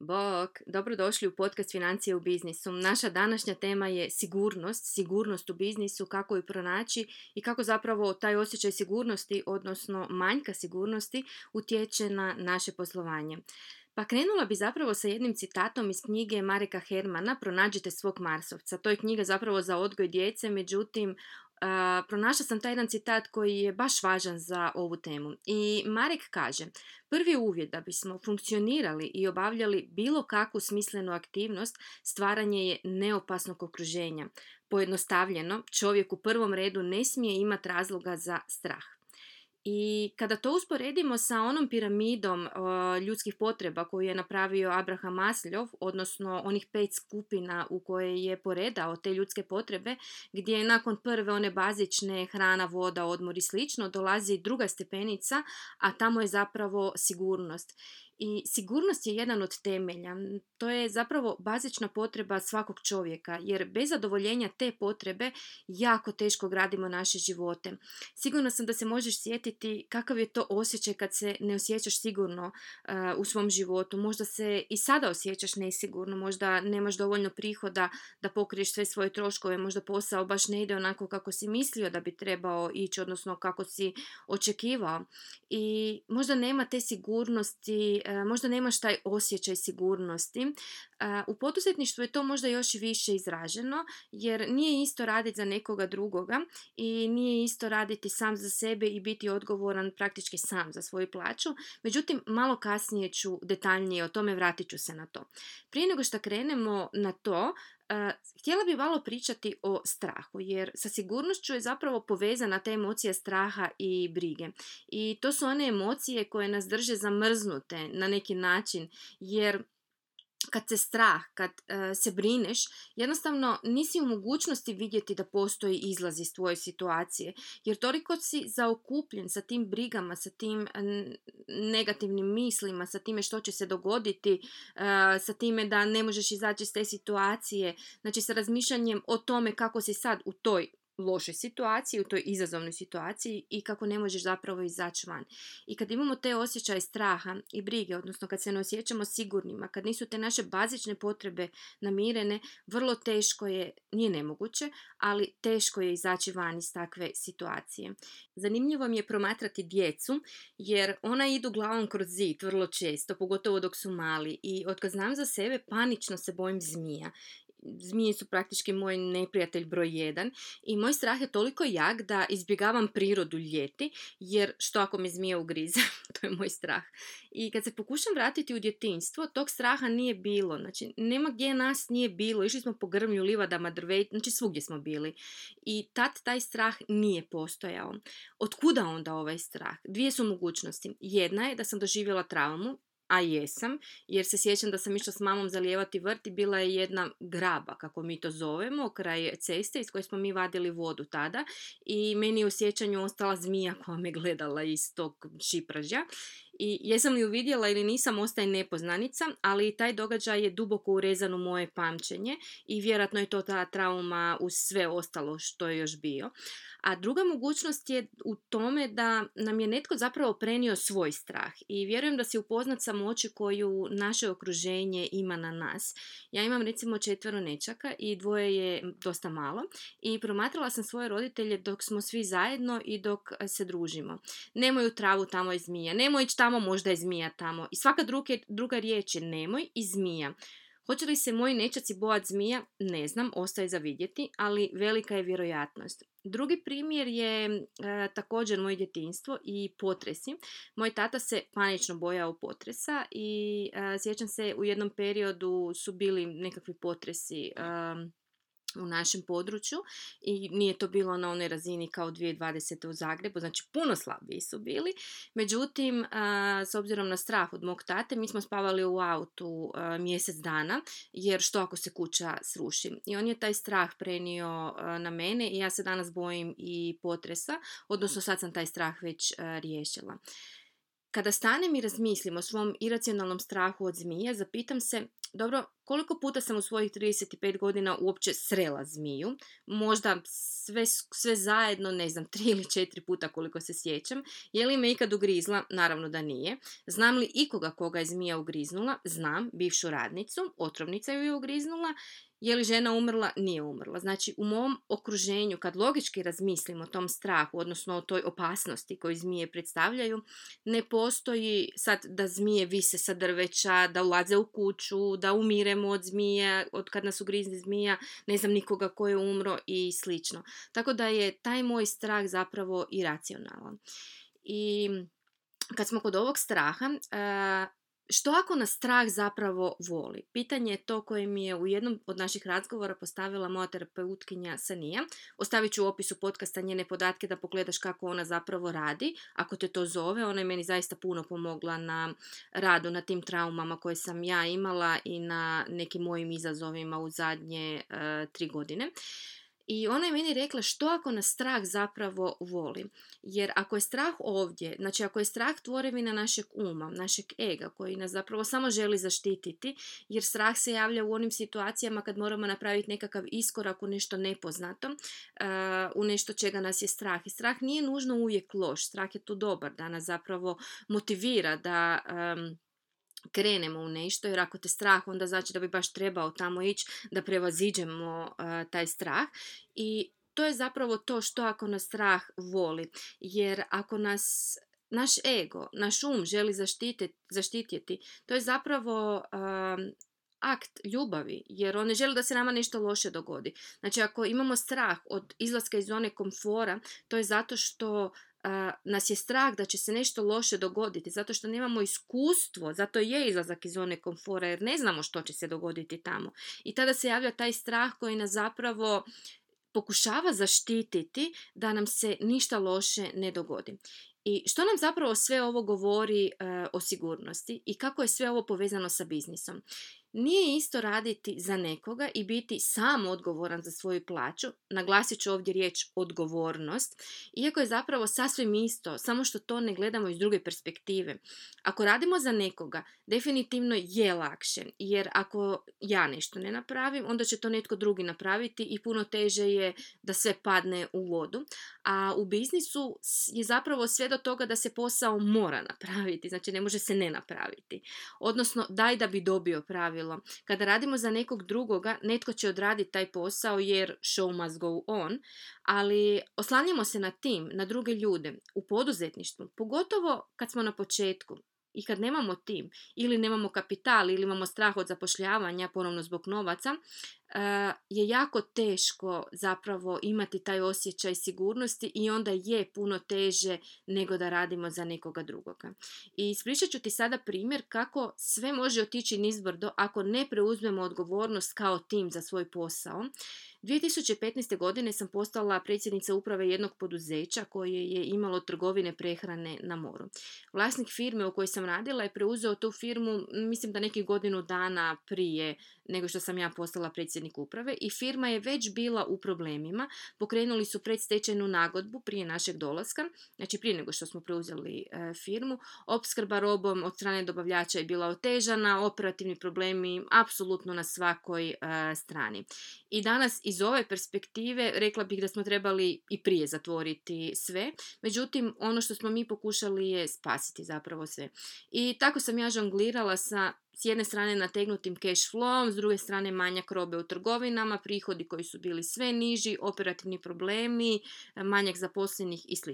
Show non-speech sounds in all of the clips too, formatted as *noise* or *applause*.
Bok, dobrodošli u podcast Financije u biznisu. Naša današnja tema je sigurnost, sigurnost u biznisu, kako ju pronaći i kako zapravo taj osjećaj sigurnosti, odnosno manjka sigurnosti, utječe na naše poslovanje. Pa krenula bi zapravo sa jednim citatom iz knjige Mareka Hermana Pronađite svog Marsovca. To je knjiga zapravo za odgoj djece, međutim pronašla sam taj jedan citat koji je baš važan za ovu temu. I Marek kaže, prvi uvjet da bismo funkcionirali i obavljali bilo kakvu smislenu aktivnost, stvaranje je neopasnog okruženja. Pojednostavljeno, čovjek u prvom redu ne smije imati razloga za strah. I kada to usporedimo sa onom piramidom ljudskih potreba koju je napravio Abraham Masljov, odnosno onih pet skupina u koje je poredao te ljudske potrebe, gdje je nakon prve one bazične hrana, voda, odmor i slično, dolazi druga stepenica, a tamo je zapravo sigurnost. I sigurnost je jedan od temelja. To je zapravo bazična potreba svakog čovjeka, jer bez zadovoljenja te potrebe jako teško gradimo naše živote. Sigurno sam da se možeš sjetiti kakav je to osjećaj kad se ne osjećaš sigurno uh, u svom životu. Možda se i sada osjećaš nesigurno, možda nemaš dovoljno prihoda da pokriješ sve svoje troškove, možda posao baš ne ide onako kako si mislio da bi trebao ići, odnosno kako si očekivao. I možda nema te sigurnosti E, možda nemaš taj osjećaj sigurnosti. E, u poduzetništvu je to možda još više izraženo jer nije isto raditi za nekoga drugoga i nije isto raditi sam za sebe i biti odgovoran praktički sam za svoju plaću. Međutim, malo kasnije ću detaljnije o tome, vratit ću se na to. Prije nego što krenemo na to, htjela bi malo pričati o strahu, jer sa sigurnošću je zapravo povezana ta emocija straha i brige. I to su one emocije koje nas drže zamrznute na neki način, jer kad se strah, kad e, se brineš, jednostavno nisi u mogućnosti vidjeti da postoji izlaz iz tvoje situacije. Jer toliko si zaokupljen sa tim brigama, sa tim negativnim mislima, sa time što će se dogoditi, e, sa time da ne možeš izaći iz te situacije, znači sa razmišljanjem o tome kako si sad u toj lošoj situaciji, u toj izazovnoj situaciji i kako ne možeš zapravo izaći van. I kad imamo te osjećaje straha i brige, odnosno kad se ne osjećamo sigurnima, kad nisu te naše bazične potrebe namirene, vrlo teško je, nije nemoguće, ali teško je izaći van iz takve situacije. Zanimljivo mi je promatrati djecu, jer ona idu glavom kroz zid vrlo često, pogotovo dok su mali i otkad znam za sebe panično se bojim zmija zmije su praktički moj neprijatelj broj jedan i moj strah je toliko jak da izbjegavam prirodu ljeti jer što ako me zmija ugrize, *laughs* to je moj strah. I kad se pokušam vratiti u djetinstvo, tog straha nije bilo, znači nema gdje nas nije bilo, išli smo po grmlju, livadama, drveti, znači svugdje smo bili. I tad taj strah nije postojao. Otkuda onda ovaj strah? Dvije su mogućnosti. Jedna je da sam doživjela traumu a jesam, jer se sjećam da sam išla s mamom zalijevati vrt i bila je jedna graba, kako mi to zovemo, kraj ceste iz koje smo mi vadili vodu tada i meni je u sjećanju ostala zmija koja me gledala iz tog šipražja i jesam li ju vidjela ili nisam ostaje nepoznanica, ali taj događaj je duboko urezan u moje pamćenje i vjerojatno je to ta trauma uz sve ostalo što je još bio. A druga mogućnost je u tome da nam je netko zapravo prenio svoj strah i vjerujem da si upoznat sa moći koju naše okruženje ima na nas. Ja imam recimo četvero nečaka i dvoje je dosta malo i promatrala sam svoje roditelje dok smo svi zajedno i dok se družimo. Nemoj u travu tamo je zmija, nemoj ići tamo možda je zmija tamo. I svaka druga, druga riječ je nemoj i zmija. Hoće li se moji nečaci bojati zmija? Ne znam, ostaje za vidjeti, ali velika je vjerojatnost. Drugi primjer je e, također moje djetinstvo i potresi. Moj tata se panično bojao potresa i e, sjećam se u jednom periodu su bili nekakvi potresi e, u našem području i nije to bilo na onoj razini kao 2020. u Zagrebu, znači puno slabiji su bili. Međutim, s obzirom na strah od mog tate, mi smo spavali u autu mjesec dana, jer što ako se kuća sruši. I on je taj strah prenio na mene i ja se danas bojim i potresa, odnosno sad sam taj strah već riješila. Kada stanem i razmislim o svom iracionalnom strahu od zmije, zapitam se dobro, koliko puta sam u svojih 35 godina uopće srela zmiju? Možda sve, sve zajedno, ne znam, *laughs* tri ili četiri puta koliko se sjećam. Je li me ikad ugrizla? Naravno da nije. Znam li ikoga koga je zmija ugriznula? Znam, bivšu radnicu, otrovnica ju je ugriznula je li žena umrla? Nije umrla. Znači, u mom okruženju, kad logički razmislim o tom strahu, odnosno o toj opasnosti koju zmije predstavljaju, ne postoji sad da zmije vise sa drveća, da ulaze u kuću, da od zmije, od kad nas ugrizni zmija, ne znam nikoga ko je umro i slično. Tako da je taj moj strah zapravo iracionalan. I kad smo kod ovog straha, što ako nas strah zapravo voli? Pitanje je to koje mi je u jednom od naših razgovora postavila moja terapeutkinja Sanija. Ostavit ću u opisu podcasta njene podatke da pogledaš kako ona zapravo radi. Ako te to zove, ona je meni zaista puno pomogla na radu, na tim traumama koje sam ja imala i na nekim mojim izazovima u zadnje e, tri godine. I ona je meni rekla što ako nas strah zapravo voli. Jer ako je strah ovdje, znači ako je strah tvorevina našeg uma, našeg ega koji nas zapravo samo želi zaštititi, jer strah se javlja u onim situacijama kad moramo napraviti nekakav iskorak u nešto nepoznato, uh, u nešto čega nas je strah. I strah nije nužno uvijek loš, strah je tu dobar, da nas zapravo motivira da... krenemo u nešto jer ako te strah onda znači da bi baš trebao tamo ići da prevaziđemo taj strah i to je zapravo to što ako nas strah voli jer ako nas naš ego, naš um želi zaštititi, zaštititi to je zapravo akt ljubavi, jer on ne želi da se nama nešto loše dogodi. Znači, ako imamo strah od izlaska iz zone komfora, to je zato što nas je strah da će se nešto loše dogoditi, zato što nemamo iskustvo, zato je izlazak iz zone komfora, jer ne znamo što će se dogoditi tamo. I tada se javlja taj strah koji nas zapravo pokušava zaštititi da nam se ništa loše ne dogodi. I što nam zapravo sve ovo govori e, o sigurnosti i kako je sve ovo povezano sa biznisom? Nije isto raditi za nekoga i biti sam odgovoran za svoju plaću, naglasit ću ovdje riječ odgovornost, iako je zapravo sasvim isto, samo što to ne gledamo iz druge perspektive. Ako radimo za nekoga, definitivno je lakše, jer ako ja nešto ne napravim, onda će to netko drugi napraviti i puno teže je da sve padne u vodu. A u biznisu je zapravo sve do toga da se posao mora napraviti, znači ne može se ne napraviti. Odnosno, daj da bi dobio pravilo kada radimo za nekog drugoga, netko će odraditi taj posao jer show must go on, ali oslanjamo se na tim, na druge ljude u poduzetništvu, pogotovo kad smo na početku i kad nemamo tim ili nemamo kapital ili imamo strah od zapošljavanja ponovno zbog novaca, Eh, je jako teško zapravo imati taj osjećaj sigurnosti i onda je puno teže nego da radimo za nekoga drugoga. I ispričat ću ti sada primjer kako sve može otići nizbrdo ako ne preuzmemo odgovornost kao tim za svoj posao 2015. godine sam postala predsjednica uprave jednog poduzeća koje je imalo trgovine prehrane na moru. Vlasnik firme u kojoj sam radila je preuzeo tu firmu, mislim da nekih godinu dana prije nego što sam ja postala predsjednik uprave i firma je već bila u problemima. Pokrenuli su predstečajnu nagodbu prije našeg dolaska, znači prije nego što smo preuzeli e, firmu. Opskrba robom od strane dobavljača je bila otežana, operativni problemi apsolutno na svakoj e, strani. I danas iz ove perspektive rekla bih da smo trebali i prije zatvoriti sve, međutim ono što smo mi pokušali je spasiti zapravo sve. I tako sam ja žonglirala sa s jedne strane nategnutim cash flowom, s druge strane manjak robe u trgovinama, prihodi koji su bili sve niži, operativni problemi, manjak zaposlenih i sl.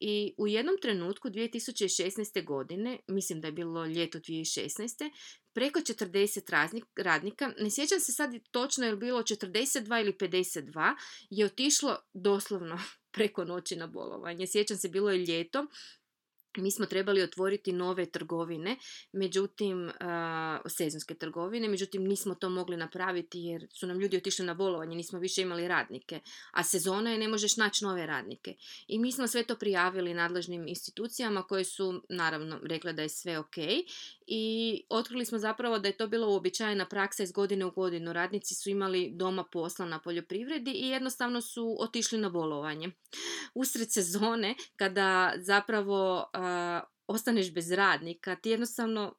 I u jednom trenutku 2016. godine, mislim da je bilo ljeto 2016. preko 40 radnika, ne sjećam se sad točno je bilo 42 ili 52, je otišlo doslovno *laughs* preko noći na bolovanje. Sjećam se, bilo je ljeto, mi smo trebali otvoriti nove trgovine, međutim, sezonske trgovine, međutim nismo to mogli napraviti jer su nam ljudi otišli na bolovanje, nismo više imali radnike, a sezona je ne možeš naći nove radnike. I mi smo sve to prijavili nadležnim institucijama koje su naravno rekle da je sve ok i otkrili smo zapravo da je to bila uobičajena praksa iz godine u godinu. Radnici su imali doma posla na poljoprivredi i jednostavno su otišli na bolovanje. Usred sezone, kada zapravo ostaneš bez radnika, ti jednostavno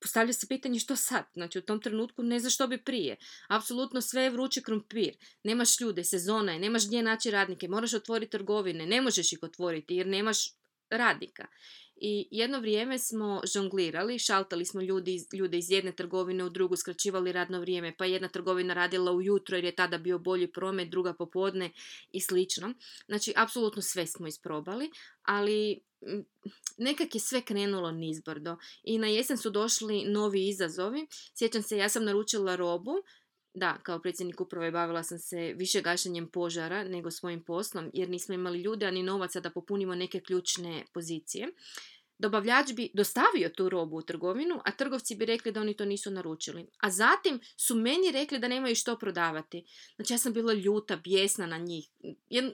postavlja se pitanje što sad. Znači u tom trenutku ne znaš što bi prije. Apsolutno sve je vrući krompir. Nemaš ljude, sezona je, nemaš gdje naći radnike, moraš otvoriti trgovine, ne možeš ih otvoriti jer nemaš radnika. I jedno vrijeme smo žonglirali, šaltali smo ljudi, ljude iz jedne trgovine u drugu, skraćivali radno vrijeme, pa jedna trgovina radila ujutro jer je tada bio bolji promet, druga popodne i slično. Znači, apsolutno sve smo isprobali, ali nekak je sve krenulo nizbrdo i na jesen su došli novi izazovi. Sjećam se, ja sam naručila robu, da, kao predsjednik uprave bavila sam se više gašenjem požara nego svojim poslom, jer nismo imali ljude, ani novaca da popunimo neke ključne pozicije. Dobavljač bi dostavio tu robu u trgovinu, a trgovci bi rekli da oni to nisu naručili. A zatim su meni rekli da nemaju što prodavati. Znači ja sam bila ljuta, bijesna na njih,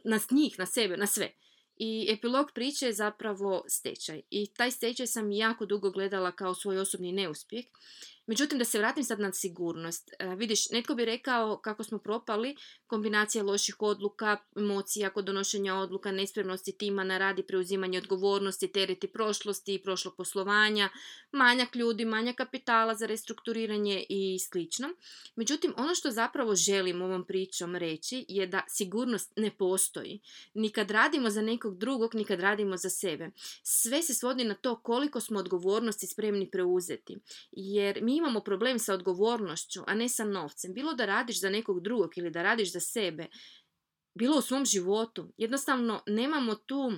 na njih, na sebe, na sve. I epilog priče je zapravo stečaj. I taj stečaj sam jako dugo gledala kao svoj osobni neuspjeh Međutim, da se vratim sad na sigurnost. E, vidiš, netko bi rekao kako smo propali, kombinacija loših odluka, emocija kod donošenja odluka, nespremnosti tima na radi, preuzimanje odgovornosti, tereti prošlosti i prošlog poslovanja, manjak ljudi, manjak kapitala za restrukturiranje i slično. Međutim, ono što zapravo želim ovom pričom reći je da sigurnost ne postoji. Nikad radimo za nekog drugog, nikad radimo za sebe. Sve se svodi na to koliko smo odgovornosti spremni preuzeti. Jer mi imamo problem sa odgovornošću, a ne sa novcem. Bilo da radiš za nekog drugog ili da radiš za sebe, bilo u svom životu. Jednostavno nemamo tu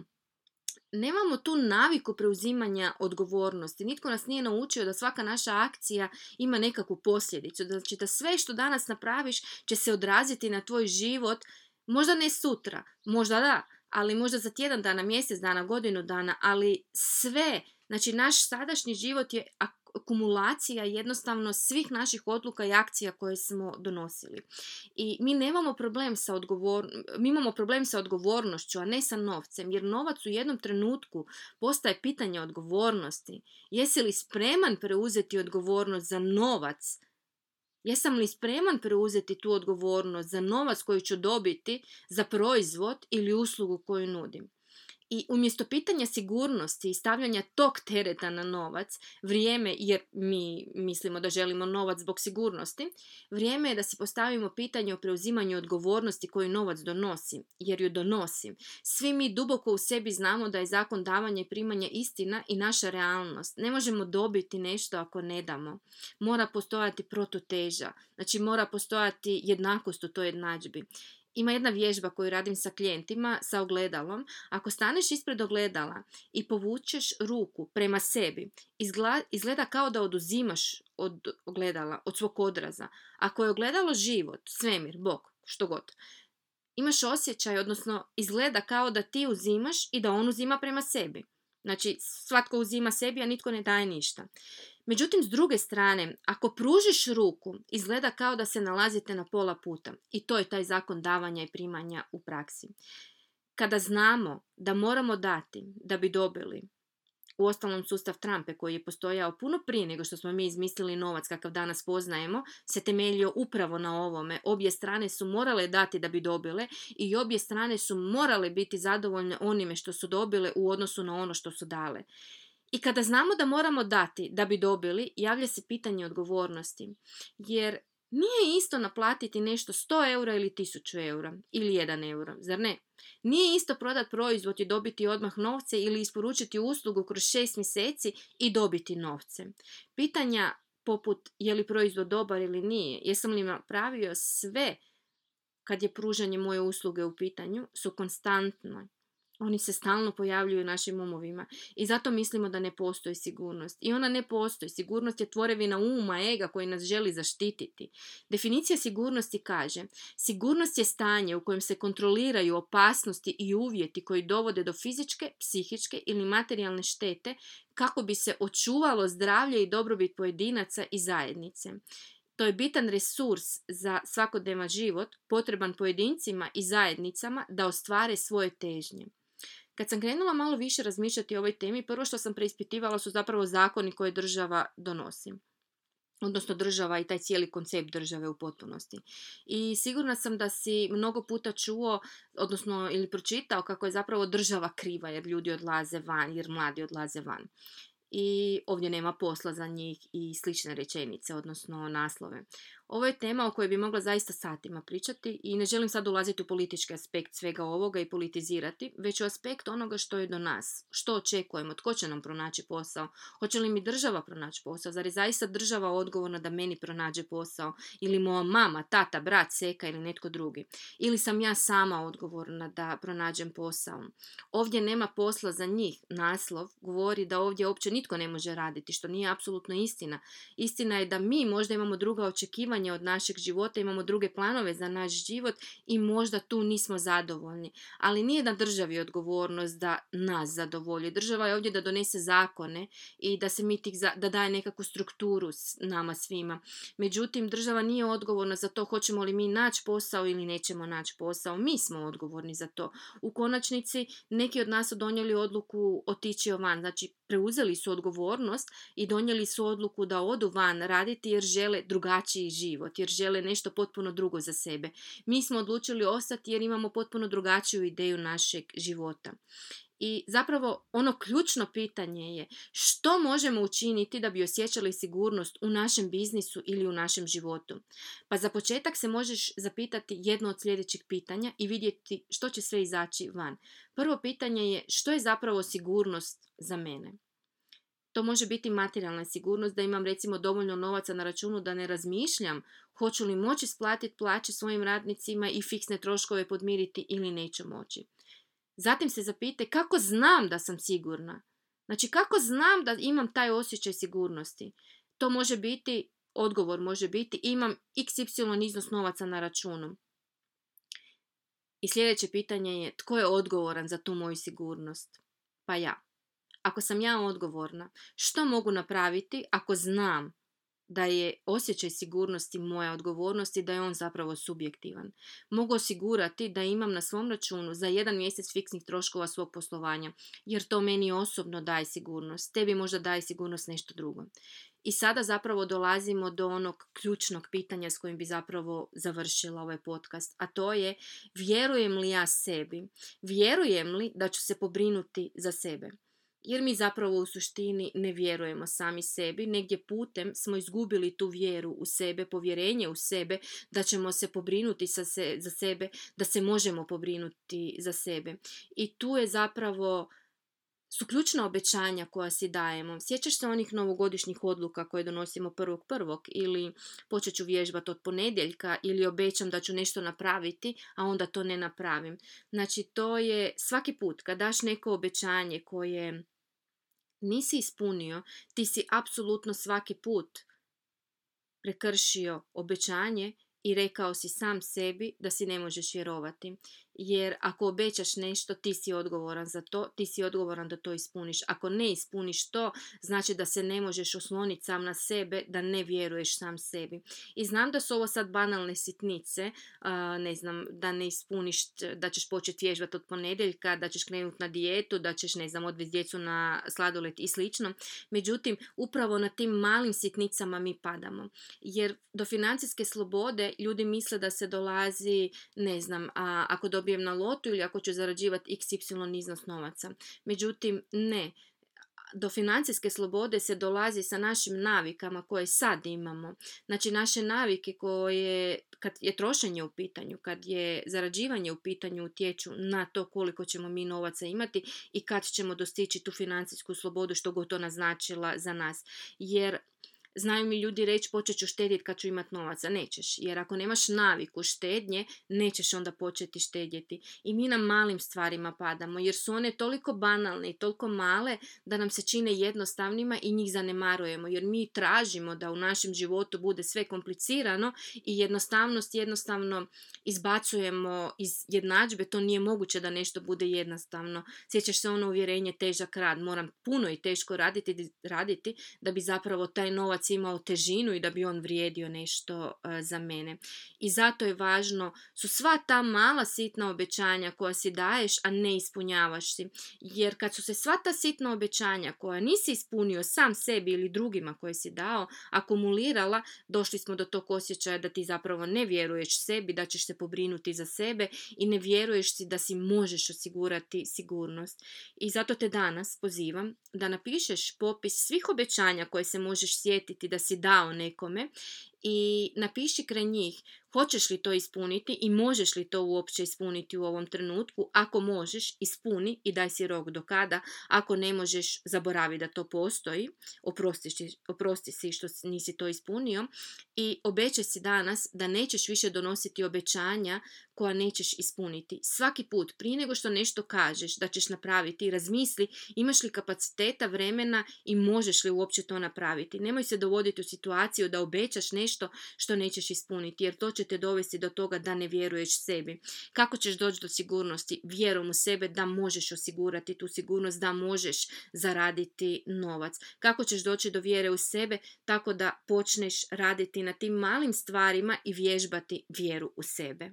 nemamo tu naviku preuzimanja odgovornosti. Nitko nas nije naučio da svaka naša akcija ima nekakvu posljedicu. Znači da sve što danas napraviš će se odraziti na tvoj život, možda ne sutra, možda da, ali možda za tjedan dana, mjesec dana, godinu dana, ali sve, znači naš sadašnji život je kumulacija jednostavno svih naših odluka i akcija koje smo donosili. I mi nemamo problem sa odgovor... mi imamo problem sa odgovornošću, a ne sa novcem, jer novac u jednom trenutku postaje pitanje odgovornosti. Jesi li spreman preuzeti odgovornost za novac? Jesam li spreman preuzeti tu odgovornost za novac koji ću dobiti za proizvod ili uslugu koju nudim? I umjesto pitanja sigurnosti i stavljanja tog tereta na novac, vrijeme, jer mi mislimo da želimo novac zbog sigurnosti, vrijeme je da si postavimo pitanje o preuzimanju odgovornosti koju novac donosi, jer ju donosi. Svi mi duboko u sebi znamo da je zakon davanja i primanja istina i naša realnost. Ne možemo dobiti nešto ako ne damo. Mora postojati protuteža, znači mora postojati jednakost u toj jednadžbi ima jedna vježba koju radim sa klijentima, sa ogledalom. Ako staneš ispred ogledala i povučeš ruku prema sebi, izgleda kao da oduzimaš od ogledala, od svog odraza. Ako je ogledalo život, svemir, bog, što god, imaš osjećaj, odnosno izgleda kao da ti uzimaš i da on uzima prema sebi. Znači, svatko uzima sebi, a nitko ne daje ništa. Međutim, s druge strane, ako pružiš ruku, izgleda kao da se nalazite na pola puta. I to je taj zakon davanja i primanja u praksi. Kada znamo da moramo dati da bi dobili, u ostalom sustav Trumpe koji je postojao puno prije nego što smo mi izmislili novac kakav danas poznajemo, se temeljio upravo na ovome. Obje strane su morale dati da bi dobile i obje strane su morale biti zadovoljne onime što su dobile u odnosu na ono što su dale. I kada znamo da moramo dati da bi dobili, javlja se pitanje odgovornosti. Jer nije isto naplatiti nešto 100 eura ili 1000 eura ili 1 euro, zar ne? Nije isto prodati proizvod i dobiti odmah novce ili isporučiti uslugu kroz 6 mjeseci i dobiti novce. Pitanja poput je li proizvod dobar ili nije, jesam li napravio sve kad je pružanje moje usluge u pitanju, su konstantno oni se stalno pojavljuju u našim umovima i zato mislimo da ne postoji sigurnost. I ona ne postoji. Sigurnost je tvorevina uma, ega koji nas želi zaštititi. Definicija sigurnosti kaže sigurnost je stanje u kojem se kontroliraju opasnosti i uvjeti koji dovode do fizičke, psihičke ili materijalne štete kako bi se očuvalo zdravlje i dobrobit pojedinaca i zajednice. To je bitan resurs za svakodnevan život, potreban pojedincima i zajednicama da ostvare svoje težnje. Kad sam krenula malo više razmišljati o ovoj temi, prvo što sam preispitivala su zapravo zakoni koje država donosi odnosno država i taj cijeli koncept države u potpunosti. I sigurna sam da si mnogo puta čuo, odnosno ili pročitao kako je zapravo država kriva jer ljudi odlaze van, jer mladi odlaze van. i ovdje nema posla za njih i slične rečenice, odnosno naslove. Ovo je tema o kojoj bi mogla zaista satima pričati i ne želim sad ulaziti u politički aspekt svega ovoga i politizirati, već u aspekt onoga što je do nas, što očekujemo, tko će nam pronaći posao, hoće li mi država pronaći posao, zar je zaista država odgovorna da meni pronađe posao ili moja mama, tata, brat, seka ili netko drugi, ili sam ja sama odgovorna da pronađem posao. Ovdje nema posla za njih, naslov govori da ovdje uopće nitko ne može raditi, što nije apsolutno istina. Istina je da mi možda imamo druga očekivanja od našeg života, imamo druge planove za naš život i možda tu nismo zadovoljni. Ali nije na državi odgovornost da nas zadovolji. Država je ovdje da donese zakone i da se mi tih, da daje nekakvu strukturu nama svima. Međutim, država nije odgovorna za to hoćemo li mi naći posao ili nećemo naći posao. Mi smo odgovorni za to. U konačnici neki od nas su donijeli odluku otići van. Znači, preuzeli su odgovornost i donijeli su odluku da odu van raditi jer žele drugačiji život, jer žele nešto potpuno drugo za sebe. Mi smo odlučili ostati jer imamo potpuno drugačiju ideju našeg života. I zapravo ono ključno pitanje je što možemo učiniti da bi osjećali sigurnost u našem biznisu ili u našem životu. Pa za početak se možeš zapitati jedno od sljedećih pitanja i vidjeti što će sve izaći van. Prvo pitanje je što je zapravo sigurnost za mene. To može biti materijalna sigurnost da imam recimo dovoljno novaca na računu da ne razmišljam hoću li moći splatiti plaće svojim radnicima i fiksne troškove podmiriti ili neću moći. Zatim se zapite kako znam da sam sigurna. Znači kako znam da imam taj osjećaj sigurnosti. To može biti, odgovor može biti imam xy iznos novaca na računu. I sljedeće pitanje je tko je odgovoran za tu moju sigurnost? Pa ja. Ako sam ja odgovorna, što mogu napraviti ako znam da je osjećaj sigurnosti moja odgovornost i da je on zapravo subjektivan. Mogu osigurati da imam na svom računu za jedan mjesec fiksnih troškova svog poslovanja, jer to meni osobno daje sigurnost, tebi možda daje sigurnost nešto drugo. I sada zapravo dolazimo do onog ključnog pitanja s kojim bi zapravo završila ovaj podcast, a to je vjerujem li ja sebi, vjerujem li da ću se pobrinuti za sebe jer mi zapravo u suštini ne vjerujemo sami sebi, negdje putem smo izgubili tu vjeru u sebe, povjerenje u sebe, da ćemo se pobrinuti sa se, za sebe, da se možemo pobrinuti za sebe. I tu je zapravo su ključna obećanja koja si dajemo. Sjećaš se onih novogodišnjih odluka koje donosimo prvog prvog ili počet ću vježbati od ponedjeljka ili obećam da ću nešto napraviti, a onda to ne napravim. Znači to je svaki put kad daš neko obećanje koje nisi ispunio, ti si apsolutno svaki put prekršio obećanje i rekao si sam sebi da si ne možeš vjerovati jer ako obećaš nešto ti si odgovoran za to, ti si odgovoran da to ispuniš. Ako ne ispuniš to, znači da se ne možeš osloniti sam na sebe, da ne vjeruješ sam sebi. I znam da su ovo sad banalne sitnice, ne znam, da ne ispuniš, da ćeš početi vježbati od ponedjeljka, da ćeš krenuti na dijetu, da ćeš, ne znam, odvesti djecu na sladoled i slično. Međutim, upravo na tim malim sitnicama mi padamo. Jer do financijske slobode ljudi misle da se dolazi, ne znam, ako dobijem na lotu ili ako ću zarađivati xy iznos novaca. Međutim, ne. Do financijske slobode se dolazi sa našim navikama koje sad imamo. Znači naše navike koje kad je trošenje u pitanju, kad je zarađivanje u pitanju utječu na to koliko ćemo mi novaca imati i kad ćemo dostići tu financijsku slobodu što god to naznačila za nas. Jer znaju mi ljudi reći počet ću štedjeti kad ću imat novaca. Nećeš, jer ako nemaš naviku štednje, nećeš onda početi štedjeti. I mi na malim stvarima padamo, jer su one toliko banalne i toliko male da nam se čine jednostavnima i njih zanemarujemo, jer mi tražimo da u našem životu bude sve komplicirano i jednostavnost jednostavno izbacujemo iz jednadžbe, to nije moguće da nešto bude jednostavno. Sjećaš se ono uvjerenje težak rad, moram puno i teško raditi, raditi da bi zapravo taj novac novac imao težinu i da bi on vrijedio nešto e, za mene. I zato je važno, su sva ta mala sitna obećanja koja si daješ, a ne ispunjavaš si. Jer kad su se sva ta sitna obećanja koja nisi ispunio sam sebi ili drugima koje si dao, akumulirala, došli smo do tog osjećaja da ti zapravo ne vjeruješ sebi, da ćeš se pobrinuti za sebe i ne vjeruješ si da si možeš osigurati sigurnost. I zato te danas pozivam da napišeš popis svih obećanja koje se možeš sjetiti da si dao nekome i napiši kraj njih hoćeš li to ispuniti i možeš li to uopće ispuniti u ovom trenutku. Ako možeš, ispuni i daj si rok do kada. Ako ne možeš, zaboravi da to postoji. Oprosti, oprosti si što nisi to ispunio. I obećaj si danas da nećeš više donositi obećanja koja nećeš ispuniti. Svaki put, prije nego što nešto kažeš da ćeš napraviti, razmisli imaš li kapaciteta, vremena i možeš li uopće to napraviti. Nemoj se dovoditi u situaciju da obećaš nešto što nećeš ispuniti, jer to će te dovesti do toga da ne vjeruješ sebi. Kako ćeš doći do sigurnosti? Vjerom u sebe da možeš osigurati tu sigurnost, da možeš zaraditi novac. Kako ćeš doći do vjere u sebe? Tako da počneš raditi na tim malim stvarima i vježbati vjeru u sebe.